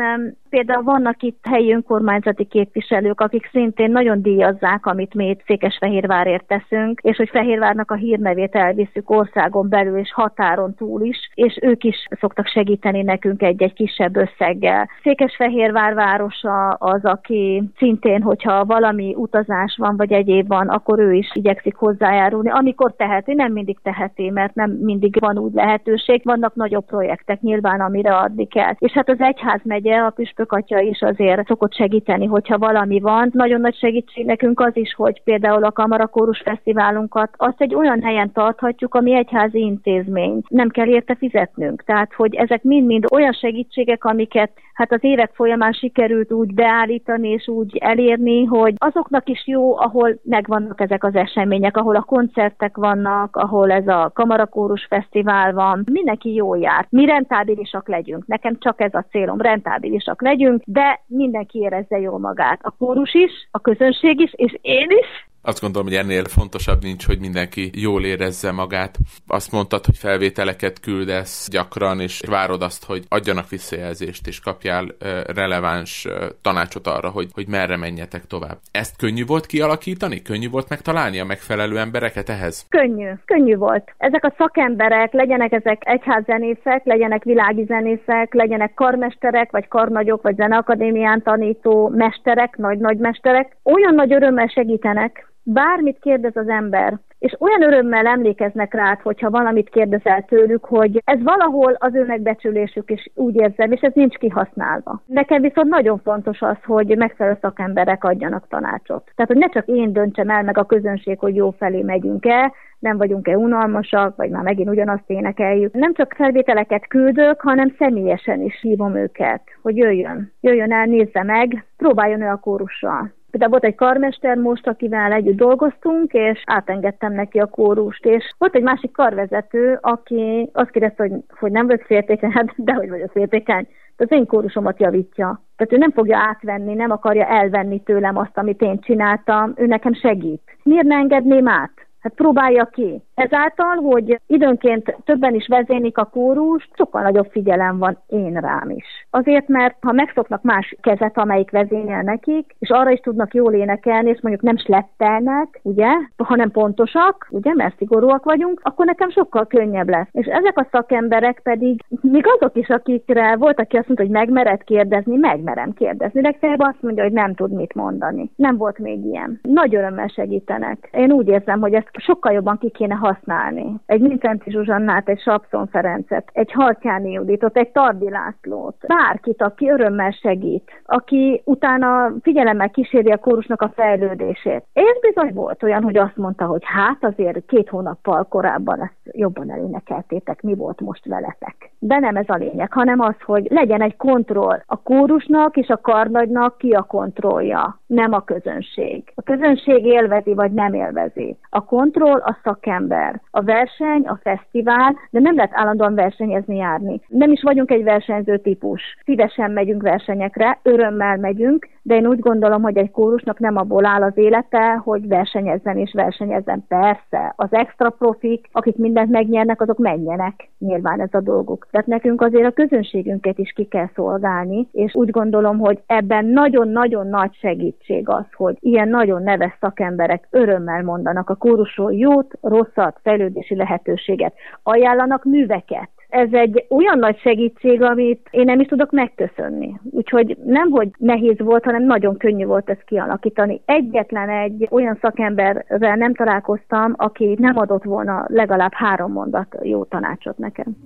például vannak itt helyi önkormányzati képviselők, akik szintén nagyon díjazzák, amit mi itt Székesfehérvárért teszünk, és hogy Fehérvárnak a hírnevét elviszük országon belül és határon túl is, és ők is szoktak segíteni nekünk egy-egy kisebb összeggel. Székesfehérvár városa az, aki szintén, hogyha valami utazás van, vagy egyéb van, akkor ő is igyekszik hozzájárulni, amikor teheti, nem mindig teheti, mert nem mindig van úgy lehetőség, vannak nagyobb projektek nyilván, amire adni kell. És hát az egyház megye, a püspök atya is azért szokott segíteni, hogyha valami van. Nagyon nagy segítség nekünk az is, hogy például a Kamarakórus Fesztiválunkat azt egy olyan helyen tarthatjuk, ami egyházi intézmény. Nem kell érte fizetnünk. Tehát, hogy ezek mind-mind olyan segítségek, amiket hát az évek folyamán sikerült úgy beállítani és úgy elérni, hogy azoknak is jó, ahol megvannak ezek az események, ahol a koncertek vannak, ahol ez a Kamarakórus Fesztivál van, mindenki jó jár. Mi rentábilisak legyünk. Nekem csak ez a célom, rentábilisak legyünk, de mindenki érezze jól magát. A kórus is, a közönség is, és én is, azt gondolom, hogy ennél fontosabb nincs, hogy mindenki jól érezze magát. Azt mondtad, hogy felvételeket küldesz gyakran, és várod azt, hogy adjanak visszajelzést, és kapjál releváns tanácsot arra, hogy, hogy merre menjetek tovább. Ezt könnyű volt kialakítani? Könnyű volt megtalálni a megfelelő embereket ehhez? Könnyű, könnyű volt. Ezek a szakemberek, legyenek ezek egyházzenészek, legyenek világi zenészek, legyenek karmesterek, vagy karnagyok, vagy zeneakadémián tanító mesterek, nagy-nagy mesterek, olyan nagy örömmel segítenek, bármit kérdez az ember, és olyan örömmel emlékeznek rá, hogyha valamit kérdezel tőlük, hogy ez valahol az ő megbecsülésük, és úgy érzem, és ez nincs kihasználva. Nekem viszont nagyon fontos az, hogy megfelelő szakemberek adjanak tanácsot. Tehát, hogy ne csak én döntsem el meg a közönség, hogy jó felé megyünk-e, nem vagyunk-e unalmasak, vagy már megint ugyanazt énekeljük. Nem csak felvételeket küldök, hanem személyesen is hívom őket, hogy jöjjön. Jöjjön el, nézze meg, próbáljon ő a kórussal. Például volt egy karmester most, akivel együtt dolgoztunk, és átengedtem neki a kórust, és volt egy másik karvezető, aki azt kérdezte, hogy, hogy nem vagyok féltékeny, hát dehogy vagyok féltékeny, de az én kórusomat javítja. Tehát ő nem fogja átvenni, nem akarja elvenni tőlem azt, amit én csináltam, ő nekem segít. Miért ne engedném át? Hát próbálja ki. Ezáltal, hogy időnként többen is vezénik a kórust, sokkal nagyobb figyelem van én rám is. Azért, mert ha megszoknak más kezet, amelyik vezényel nekik, és arra is tudnak jól énekelni, és mondjuk nem slettelnek, ugye, hanem pontosak, ugye, mert szigorúak vagyunk, akkor nekem sokkal könnyebb lesz. És ezek a szakemberek pedig, még azok is, akikre volt, aki azt mondta, hogy megmered kérdezni, megmerem kérdezni. Legfeljebb azt mondja, hogy nem tud mit mondani. Nem volt még ilyen. Nagy örömmel segítenek. Én úgy érzem, hogy ezt sokkal jobban ki kéne használni. Egy Mincenti Zsuzsannát, egy Sapszon Ferencet, egy Haltyáni Juditot, egy Tardi Lászlót, bárkit, aki örömmel segít, aki utána figyelemmel kíséri a kórusnak a fejlődését. Ez bizony volt olyan, hogy azt mondta, hogy hát azért két hónappal korábban ezt jobban elénekeltétek, mi volt most veletek. De nem ez a lényeg, hanem az, hogy legyen egy kontroll. A kórusnak és a karnagynak ki a kontrollja, nem a közönség. A közönség élvezi vagy nem élvezi. A kontroll, a szakember. A verseny, a fesztivál, de nem lehet állandóan versenyezni járni. Nem is vagyunk egy versenyző típus. Szívesen megyünk versenyekre, örömmel megyünk, de én úgy gondolom, hogy egy kórusnak nem abból áll az élete, hogy versenyezzen és versenyezzen. Persze, az extra profik, akik mindent megnyernek, azok menjenek. Nyilván ez a dolguk. Tehát nekünk azért a közönségünket is ki kell szolgálni, és úgy gondolom, hogy ebben nagyon-nagyon nagy segítség az, hogy ilyen nagyon neves szakemberek örömmel mondanak a kórusról jót, rosszat, fejlődési lehetőséget, ajánlanak műveket, ez egy olyan nagy segítség, amit én nem is tudok megköszönni. Úgyhogy nem, hogy nehéz volt, hanem nagyon könnyű volt ezt kialakítani. Egyetlen egy olyan szakemberrel nem találkoztam, aki nem adott volna legalább három mondat jó tanácsot nekem.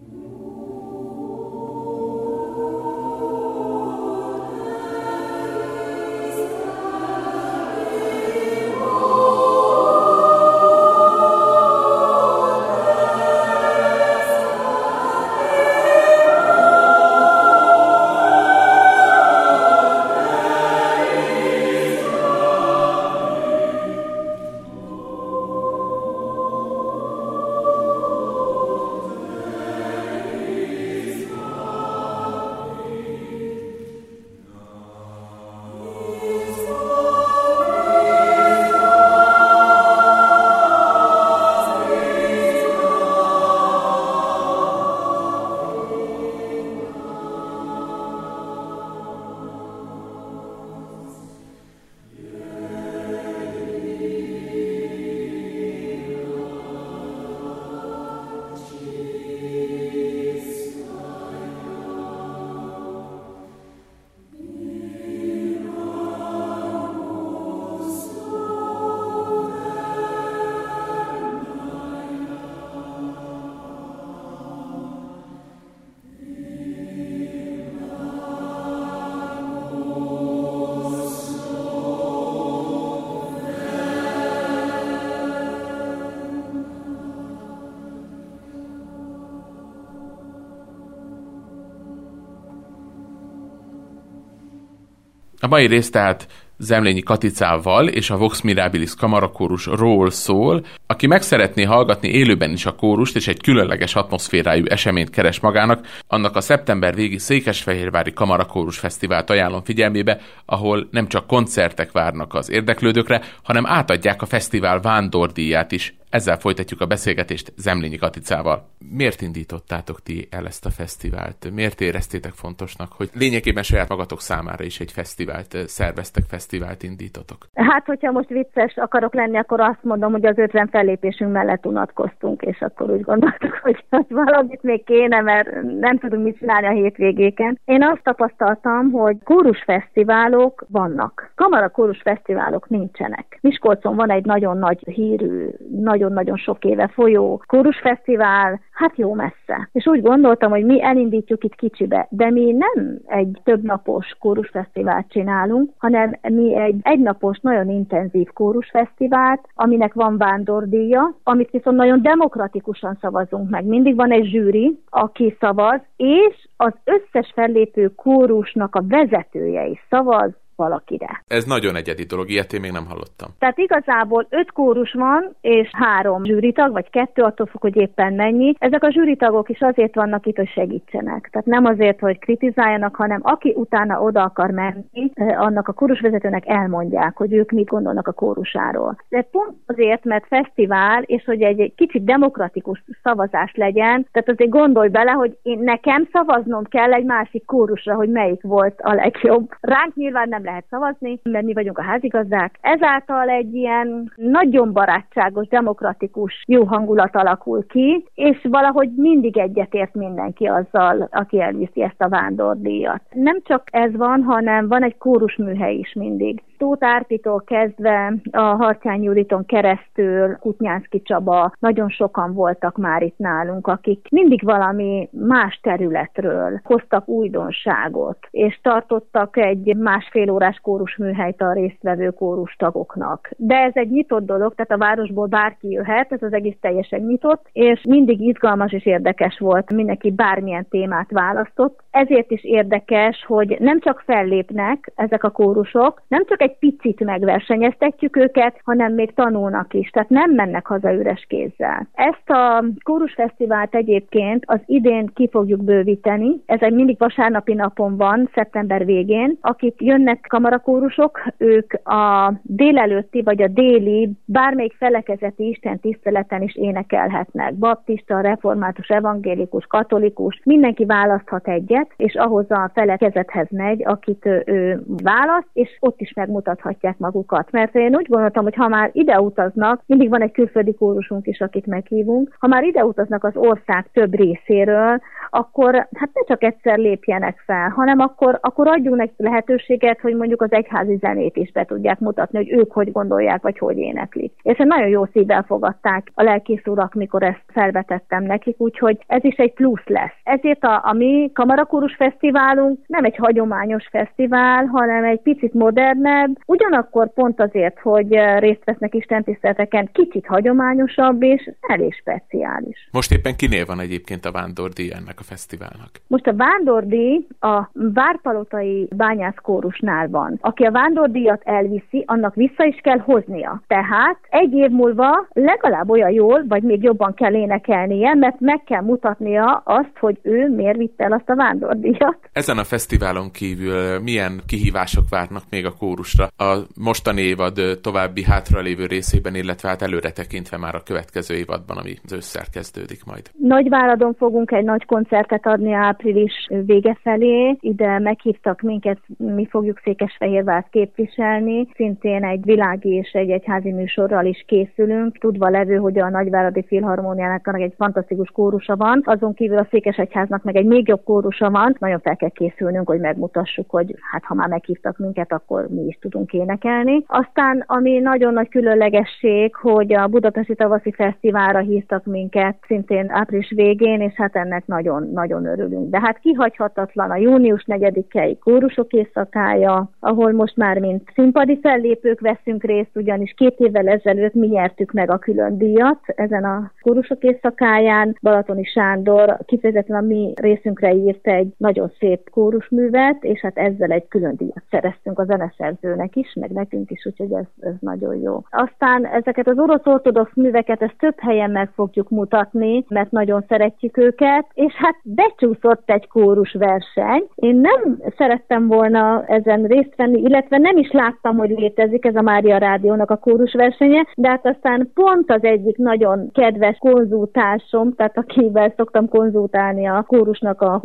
Mai rész tehát Zemlényi Katicával és a Vox Mirabilis kamarakórusról szól. Aki meg szeretné hallgatni élőben is a kórust és egy különleges atmoszférájú eseményt keres magának, annak a szeptember végi Székesfehérvári Kamarakórus Fesztivált ajánlom figyelmébe, ahol nem csak koncertek várnak az érdeklődőkre, hanem átadják a fesztivál vándordíját is ezzel folytatjuk a beszélgetést Zemlényi Katicával. Miért indítottátok ti el ezt a fesztivált? Miért éreztétek fontosnak, hogy lényegében saját magatok számára is egy fesztivált szerveztek, fesztivált indítotok? Hát, hogyha most vicces akarok lenni, akkor azt mondom, hogy az 50 fellépésünk mellett unatkoztunk, és akkor úgy gondoltuk, hogy valamit még kéne, mert nem tudunk mit csinálni a hétvégéken. Én azt tapasztaltam, hogy kórusfesztiválok vannak. Kamara kórusfesztiválok nincsenek. Miskolcon van egy nagyon nagy hírű, nagy nagyon-nagyon sok éve folyó kórusfesztivál, hát jó messze. És úgy gondoltam, hogy mi elindítjuk itt kicsibe, de mi nem egy többnapos kórusfesztivált csinálunk, hanem mi egy egynapos, nagyon intenzív kórusfesztivált, aminek van vándordíja, amit viszont nagyon demokratikusan szavazunk meg. Mindig van egy zsűri, aki szavaz, és az összes fellépő kórusnak a vezetője is szavaz, valakire. Ez nagyon egyedi dolog, ilyet én még nem hallottam. Tehát igazából öt kórus van, és három zsűritag, vagy kettő, attól függ, hogy éppen mennyi. Ezek a zsűritagok is azért vannak itt, hogy segítsenek. Tehát nem azért, hogy kritizáljanak, hanem aki utána oda akar menni, eh, annak a kórusvezetőnek elmondják, hogy ők mit gondolnak a kórusáról. De pont azért, mert fesztivál, és hogy egy, egy kicsit demokratikus szavazás legyen, tehát azért gondolj bele, hogy én nekem szavaznom kell egy másik kórusra, hogy melyik volt a legjobb. Ránk nyilván nem lehet szavazni, mert mi vagyunk a házigazdák. Ezáltal egy ilyen nagyon barátságos, demokratikus, jó hangulat alakul ki, és valahogy mindig egyetért mindenki azzal, aki elviszi ezt a vándordíjat. Nem csak ez van, hanem van egy kórusműhely is mindig. Tóth Árpitól kezdve a Harcány Juditon keresztül, Kutnyánszki Csaba, nagyon sokan voltak már itt nálunk, akik mindig valami más területről hoztak újdonságot, és tartottak egy másfél órás kórusműhelyt a résztvevő kórustagoknak. De ez egy nyitott dolog, tehát a városból bárki jöhet, ez az egész teljesen nyitott, és mindig izgalmas és érdekes volt, mindenki bármilyen témát választott, ezért is érdekes, hogy nem csak fellépnek ezek a kórusok, nem csak egy picit megversenyeztetjük őket, hanem még tanulnak is, tehát nem mennek haza üres kézzel. Ezt a kórusfesztivált egyébként az idén ki fogjuk bővíteni, ez egy mindig vasárnapi napon van, szeptember végén. Akik jönnek kamarakórusok, ők a délelőtti vagy a déli bármelyik felekezeti Isten tiszteleten is énekelhetnek. Baptista, református, evangélikus, katolikus, mindenki választhat egyet, és ahhoz a felekezethez megy, akit ő, ő választ, és ott is megmutathatják magukat. Mert én úgy gondoltam, hogy ha már ide utaznak, mindig van egy külföldi kórusunk is, akit meghívunk, ha már ide utaznak az ország több részéről, akkor hát ne csak egyszer lépjenek fel, hanem akkor, akkor adjunk neki lehetőséget, hogy mondjuk az egyházi zenét is be tudják mutatni, hogy ők hogy gondolják, vagy hogy éneklik. És nagyon jó szívvel fogadták a lelkész urak, mikor ezt felvetettem nekik, úgyhogy ez is egy plusz lesz. Ezért a, a mi Kamarakórus Fesztiválunk nem egy hagyományos fesztivál, hanem egy picit modernebb, ugyanakkor pont azért, hogy részt vesznek istentiszteleteken, kicsit hagyományosabb és elég speciális. Most éppen kinél van egyébként a vándordíj ennek a fesztiválnak? Most a vándordíj a Várpalotai bányászkórusnál van. Aki a vándordíjat elviszi, annak vissza is kell hoznia. Tehát egy év múlva legalább olyan jól, vagy még jobban kell énekelnie, mert meg kell mutatnia azt, hogy ő miért vitte el azt a vándordíjat. Ezen a fesztiválon kívül milyen kihívások várnak még a kórusra a mostani évad további hátralévő részében, illetve hát előre tekintve már a következő évadban, ami ősszel kezdődik majd? Nagyváradon fogunk egy nagy koncertet adni április vége felé. Ide meghívtak minket, mi fogjuk Székesfehérvárt képviselni. Szintén egy világi és egy egyházi műsorral is készülünk, tudva levő, hogy a Nagyváradi Filharmóniának egy fantasztikus kórusa van, azon kívül a Székesegyháznak meg egy még jobb kórusa van. Nagyon fel kell készülnünk, hogy megmutassuk, hogy hát ha már meghívtak minket, akkor mi is tudunk énekelni. Aztán, ami nagyon nagy különlegesség, hogy a Budapesti Tavaszi Fesztiválra hívtak minket szintén április végén, és hát ennek nagyon-nagyon örülünk. De hát kihagyhatatlan a június 4-i kórusok éjszakája, ahol most már mint színpadi fellépők veszünk részt, ugyanis két évvel ezelőtt mi nyertük meg a külön díjat ezen a kórusok éjszakáján. Balatoni Sándor kifejezetten a mi részünkre írt egy nagyon szép kórusművet, és hát ezzel egy külön díjat szereztünk a zeneszerzőnek is, meg nekünk is, úgyhogy ez, ez nagyon jó. Aztán ezeket az orosz ortodox műveket ezt több helyen meg fogjuk mutatni, mert nagyon szeretjük őket, és hát becsúszott egy kórus verseny. Én nem szerettem volna ezen részt venni, illetve nem is láttam, hogy létezik ez a Mária Rádiónak a kórus versenye, de hát aztán pont az egyik nagyon kedves konzultásom, tehát akivel szoktam konzultálni a kórusnak a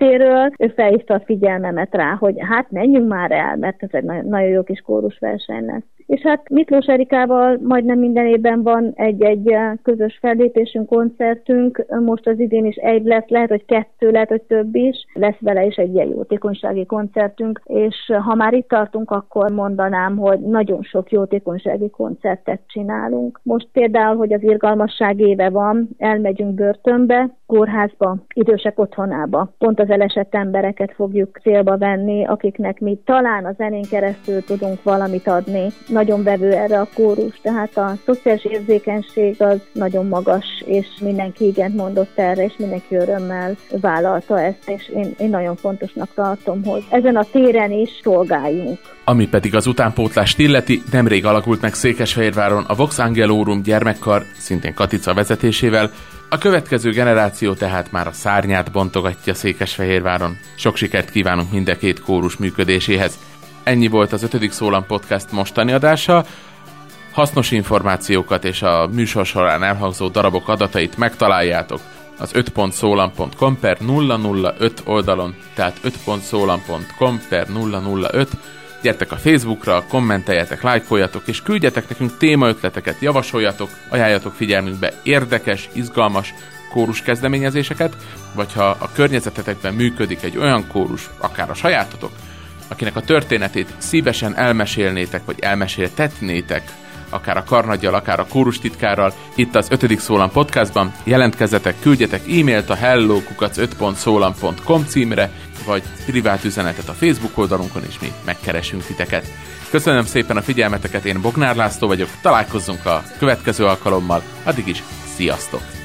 hodlétéről, ő felhívta a figyelmemet rá, hogy hát menjünk már el, mert ez egy nagyon, nagyon jó kis kórusverseny lesz. És hát Miklós Erikával majdnem minden évben van egy-egy közös fellépésünk, koncertünk, most az idén is egy lesz, lehet, hogy kettő, lehet, hogy több is, lesz vele is egy ilyen jótékonysági koncertünk, és ha már itt tartunk, akkor mondanám, hogy nagyon sok jótékonysági koncertet csinálunk. Most például, hogy az irgalmasság éve van, elmegyünk börtönbe, kórházba, idősek otthonába. Pont az elesett embereket fogjuk célba venni, akiknek mi talán a zenén keresztül tudunk valamit adni. Nagyon bevő erre a kórus, tehát a szociális érzékenység az nagyon magas, és mindenki igent mondott erre, és mindenki örömmel vállalta ezt, és én, én nagyon fontosnak tartom, hogy ezen a téren is szolgáljunk. Ami pedig az utánpótlást illeti, nemrég alakult meg Székesfehérváron a Vox Angelorum gyermekkar, szintén Katica vezetésével, a következő generáció tehát már a szárnyát bontogatja Székesfehérváron. Sok sikert kívánunk mind a két kórus működéséhez. Ennyi volt az 5. Szólam Podcast mostani adása. Hasznos információkat és a műsor során elhangzó darabok adatait megtaláljátok az 5.szólam.com per 005 oldalon, tehát 5.szólam.com per 005 Gyertek a Facebookra, kommenteljetek, lájkoljatok, és küldjetek nekünk témaötleteket, javasoljatok, ajánljatok figyelmünkbe érdekes, izgalmas kórus kezdeményezéseket, vagy ha a környezetetekben működik egy olyan kórus, akár a sajátotok, akinek a történetét szívesen elmesélnétek, vagy elmeséltetnétek, akár a karnaggyal, akár a kórus titkárral, itt az 5. Szólam podcastban, jelentkezzetek, küldjetek e-mailt a hellokukac5.szólam.com címre, vagy privát üzenetet a Facebook oldalunkon, és mi megkeresünk titeket. Köszönöm szépen a figyelmeteket, én Bognár László vagyok, találkozzunk a következő alkalommal, addig is sziasztok!